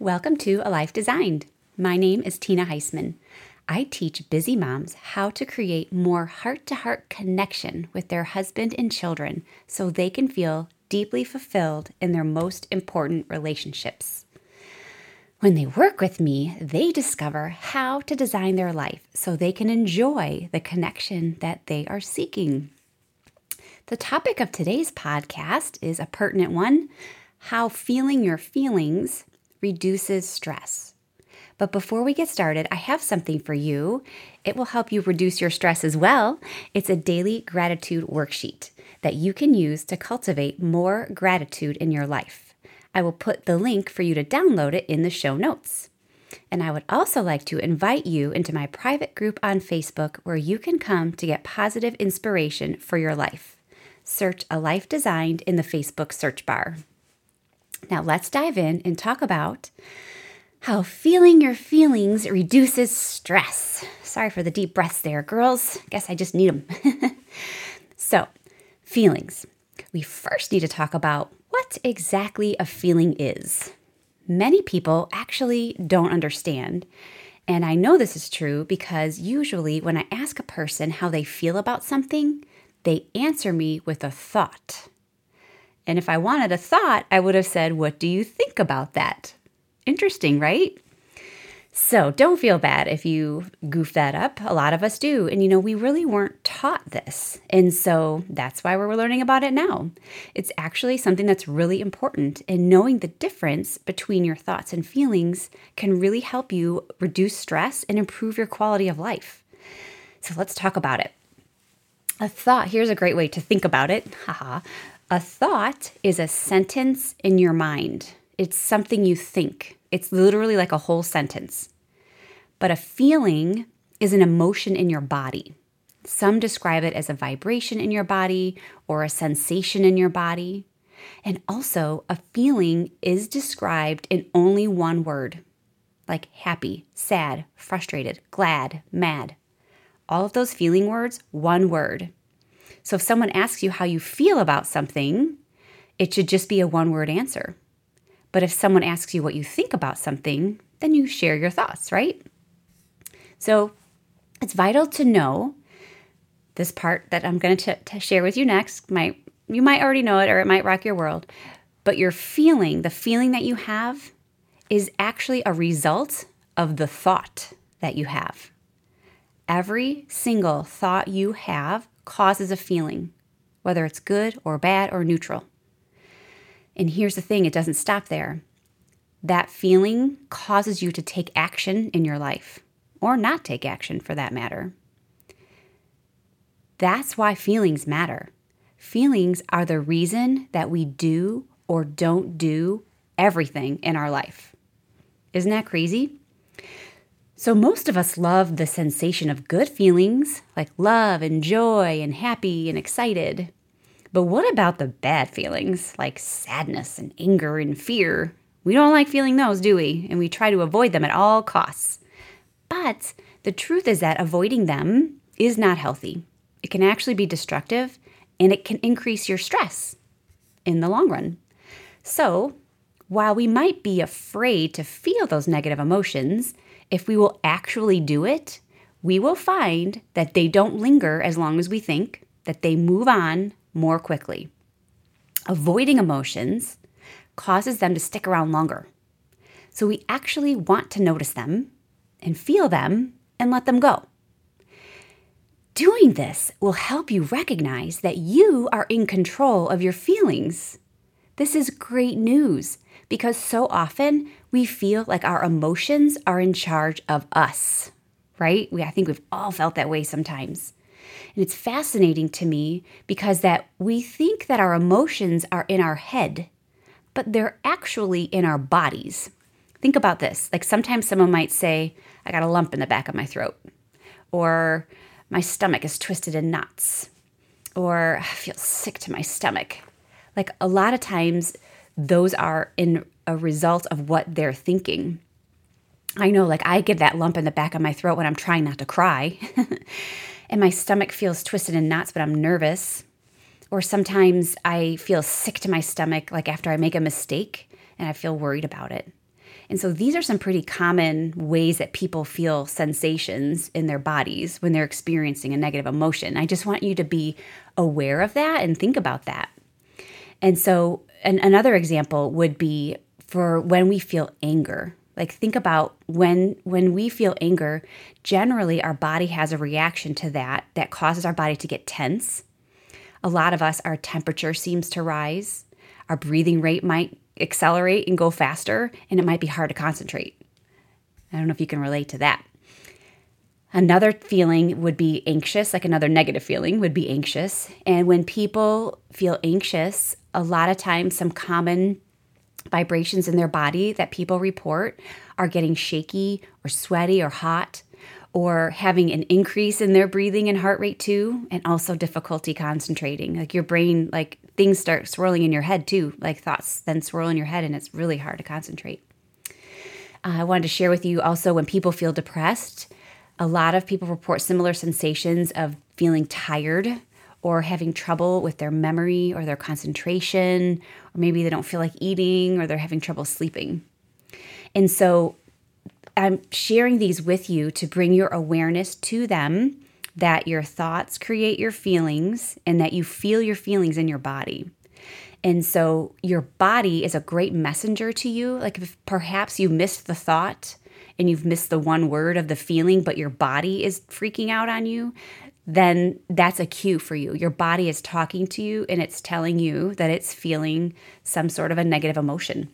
Welcome to A Life Designed. My name is Tina Heisman. I teach busy moms how to create more heart to heart connection with their husband and children so they can feel deeply fulfilled in their most important relationships. When they work with me, they discover how to design their life so they can enjoy the connection that they are seeking. The topic of today's podcast is a pertinent one how feeling your feelings reduces stress. But before we get started, I have something for you. It will help you reduce your stress as well. It's a daily gratitude worksheet that you can use to cultivate more gratitude in your life. I will put the link for you to download it in the show notes. And I would also like to invite you into my private group on Facebook where you can come to get positive inspiration for your life. Search A Life Designed in the Facebook search bar. Now, let's dive in and talk about how feeling your feelings reduces stress. Sorry for the deep breaths there, girls. Guess I just need them. so, feelings. We first need to talk about what exactly a feeling is. Many people actually don't understand. And I know this is true because usually when I ask a person how they feel about something, they answer me with a thought. And if I wanted a thought, I would have said, What do you think about that? Interesting, right? So don't feel bad if you goof that up. A lot of us do. And you know, we really weren't taught this. And so that's why we're learning about it now. It's actually something that's really important. And knowing the difference between your thoughts and feelings can really help you reduce stress and improve your quality of life. So let's talk about it. A thought, here's a great way to think about it. Haha. A thought is a sentence in your mind, it's something you think. It's literally like a whole sentence. But a feeling is an emotion in your body. Some describe it as a vibration in your body or a sensation in your body. And also, a feeling is described in only one word, like happy, sad, frustrated, glad, mad. All of those feeling words, one word. So if someone asks you how you feel about something, it should just be a one word answer. But if someone asks you what you think about something, then you share your thoughts, right? So it's vital to know this part that I'm going to share with you next. Might you might already know it or it might rock your world, but your feeling, the feeling that you have is actually a result of the thought that you have. Every single thought you have causes a feeling, whether it's good or bad or neutral. And here's the thing it doesn't stop there. That feeling causes you to take action in your life, or not take action for that matter. That's why feelings matter. Feelings are the reason that we do or don't do everything in our life. Isn't that crazy? So, most of us love the sensation of good feelings like love and joy and happy and excited. But what about the bad feelings like sadness and anger and fear? We don't like feeling those, do we? And we try to avoid them at all costs. But the truth is that avoiding them is not healthy. It can actually be destructive and it can increase your stress in the long run. So, while we might be afraid to feel those negative emotions, if we will actually do it, we will find that they don't linger as long as we think, that they move on more quickly. Avoiding emotions causes them to stick around longer. So we actually want to notice them and feel them and let them go. Doing this will help you recognize that you are in control of your feelings. This is great news because so often we feel like our emotions are in charge of us, right? We, I think we've all felt that way sometimes. And it's fascinating to me because that we think that our emotions are in our head, but they're actually in our bodies. Think about this. Like sometimes someone might say, I got a lump in the back of my throat, or my stomach is twisted in knots, or I feel sick to my stomach. Like a lot of times, those are in a result of what they're thinking. I know, like, I get that lump in the back of my throat when I'm trying not to cry, and my stomach feels twisted in knots, but I'm nervous. Or sometimes I feel sick to my stomach, like after I make a mistake, and I feel worried about it. And so these are some pretty common ways that people feel sensations in their bodies when they're experiencing a negative emotion. I just want you to be aware of that and think about that. And so an, another example would be for when we feel anger. Like think about when when we feel anger, generally our body has a reaction to that that causes our body to get tense. A lot of us our temperature seems to rise. Our breathing rate might accelerate and go faster, and it might be hard to concentrate. I don't know if you can relate to that. Another feeling would be anxious, like another negative feeling would be anxious. And when people feel anxious, a lot of times some common vibrations in their body that people report are getting shaky or sweaty or hot or having an increase in their breathing and heart rate too and also difficulty concentrating. Like your brain like things start swirling in your head too like thoughts then swirl in your head and it's really hard to concentrate. Uh, i wanted to share with you also when people feel depressed a lot of people report similar sensations of feeling tired or having trouble with their memory or their concentration or maybe they don't feel like eating or they're having trouble sleeping and so I'm sharing these with you to bring your awareness to them that your thoughts create your feelings and that you feel your feelings in your body. And so your body is a great messenger to you. Like if perhaps you missed the thought and you've missed the one word of the feeling, but your body is freaking out on you, then that's a cue for you. Your body is talking to you and it's telling you that it's feeling some sort of a negative emotion.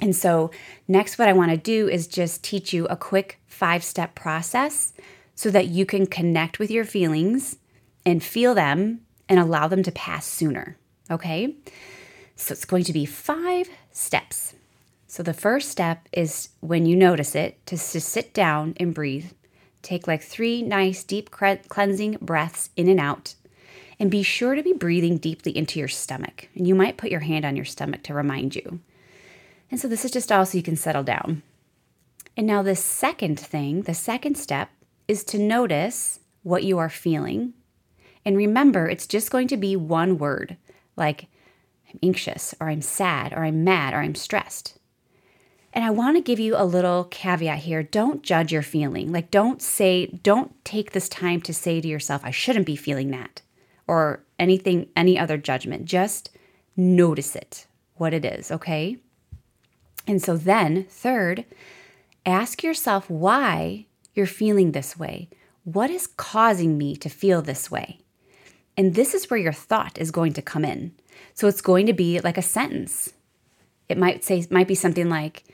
And so, next, what I want to do is just teach you a quick five step process so that you can connect with your feelings and feel them and allow them to pass sooner. Okay? So, it's going to be five steps. So, the first step is when you notice it to, to sit down and breathe. Take like three nice, deep cleansing breaths in and out. And be sure to be breathing deeply into your stomach. And you might put your hand on your stomach to remind you. And so this is just all so you can settle down. And now, the second thing, the second step is to notice what you are feeling. And remember, it's just going to be one word like I'm anxious, or I'm sad, or I'm mad, or I'm stressed. And I want to give you a little caveat here. Don't judge your feeling. Like, don't say, don't take this time to say to yourself, I shouldn't be feeling that, or anything, any other judgment. Just notice it, what it is, okay? And so then, third, ask yourself why you're feeling this way. What is causing me to feel this way? And this is where your thought is going to come in. So it's going to be like a sentence. It might say might be something like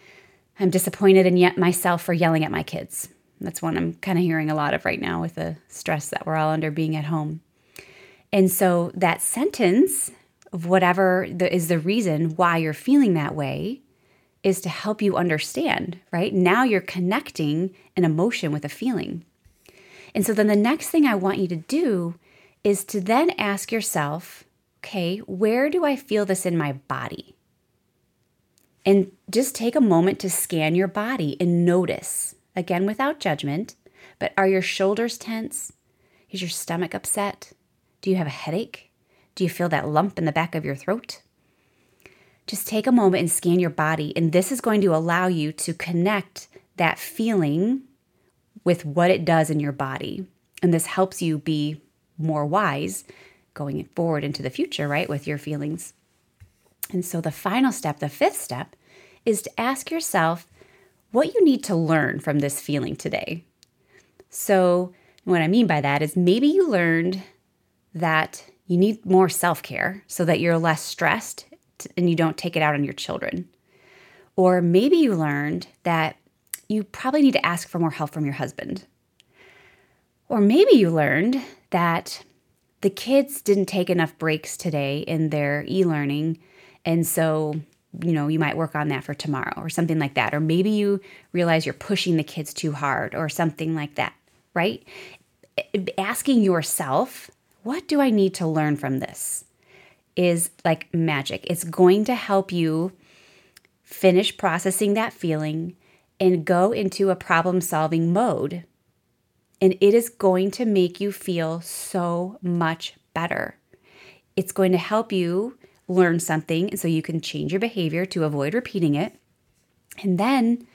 I'm disappointed in yet myself for yelling at my kids. That's one I'm kind of hearing a lot of right now with the stress that we're all under being at home. And so that sentence of whatever the, is the reason why you're feeling that way is to help you understand, right? Now you're connecting an emotion with a feeling. And so then the next thing I want you to do is to then ask yourself, okay, where do I feel this in my body? And just take a moment to scan your body and notice, again, without judgment, but are your shoulders tense? Is your stomach upset? Do you have a headache? Do you feel that lump in the back of your throat? just take a moment and scan your body. And this is going to allow you to connect that feeling with what it does in your body. And this helps you be more wise going forward into the future, right, with your feelings. And so the final step, the fifth step, is to ask yourself what you need to learn from this feeling today. So, what I mean by that is maybe you learned that you need more self care so that you're less stressed and you don't take it out on your children. Or maybe you learned that you probably need to ask for more help from your husband. Or maybe you learned that the kids didn't take enough breaks today in their e learning. And so, you know, you might work on that for tomorrow or something like that. Or maybe you realize you're pushing the kids too hard or something like that, right? Asking yourself, what do I need to learn from this? is like magic. It's going to help you finish processing that feeling and go into a problem solving mode. And it is going to make you feel so much better. It's going to help you learn something and so you can change your behavior to avoid repeating it. And then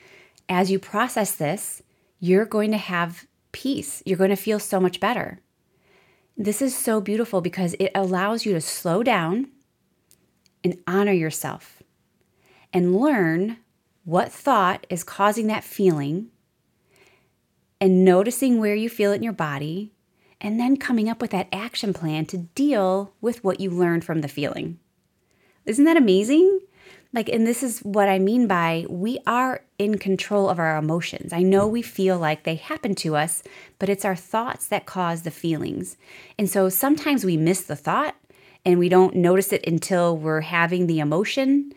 as you process this, you're going to have peace. You're going to feel so much better. This is so beautiful because it allows you to slow down and honor yourself and learn what thought is causing that feeling and noticing where you feel it in your body and then coming up with that action plan to deal with what you learned from the feeling. Isn't that amazing? Like, and this is what I mean by we are in control of our emotions. I know we feel like they happen to us, but it's our thoughts that cause the feelings. And so sometimes we miss the thought and we don't notice it until we're having the emotion.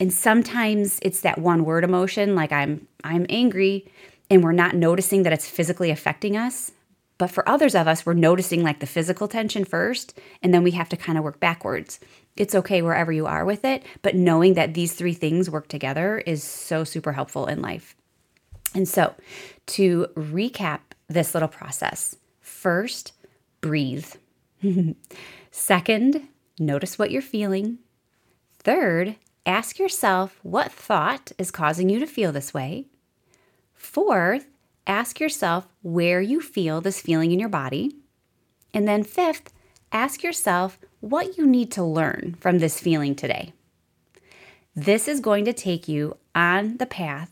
And sometimes it's that one word emotion, like I'm I'm angry, and we're not noticing that it's physically affecting us. But for others of us, we're noticing like the physical tension first, and then we have to kind of work backwards. It's okay wherever you are with it, but knowing that these three things work together is so super helpful in life. And so, to recap this little process, first, breathe. Second, notice what you're feeling. Third, ask yourself what thought is causing you to feel this way. Fourth, ask yourself where you feel this feeling in your body. And then, fifth, ask yourself what you need to learn from this feeling today. This is going to take you on the path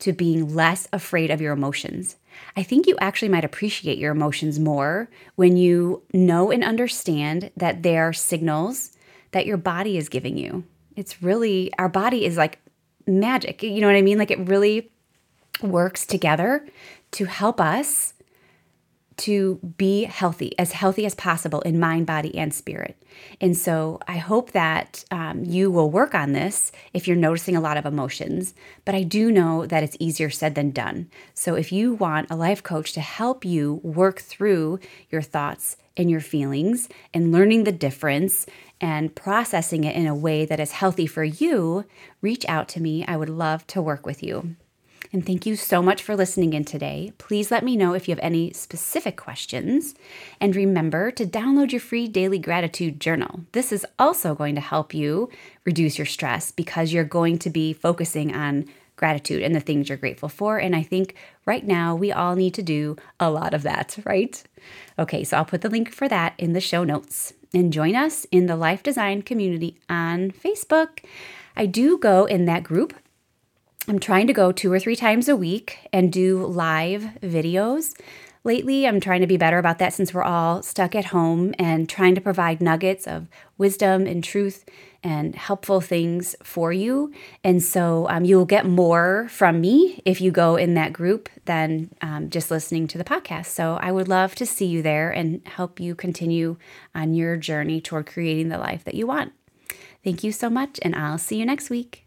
to being less afraid of your emotions. I think you actually might appreciate your emotions more when you know and understand that they are signals that your body is giving you. It's really, our body is like magic. You know what I mean? Like it really works together to help us to be healthy, as healthy as possible in mind, body, and spirit. And so I hope that um, you will work on this if you're noticing a lot of emotions. But I do know that it's easier said than done. So if you want a life coach to help you work through your thoughts and your feelings and learning the difference and processing it in a way that is healthy for you, reach out to me. I would love to work with you. And thank you so much for listening in today. Please let me know if you have any specific questions. And remember to download your free daily gratitude journal. This is also going to help you reduce your stress because you're going to be focusing on gratitude and the things you're grateful for. And I think right now we all need to do a lot of that, right? Okay, so I'll put the link for that in the show notes. And join us in the Life Designed community on Facebook. I do go in that group I'm trying to go two or three times a week and do live videos. Lately, I'm trying to be better about that since we're all stuck at home and trying to provide nuggets of wisdom and truth and helpful things for you. And so um, you'll get more from me if you go in that group than um, just listening to the podcast. So I would love to see you there and help you continue on your journey toward creating the life that you want. Thank you so much, and I'll see you next week.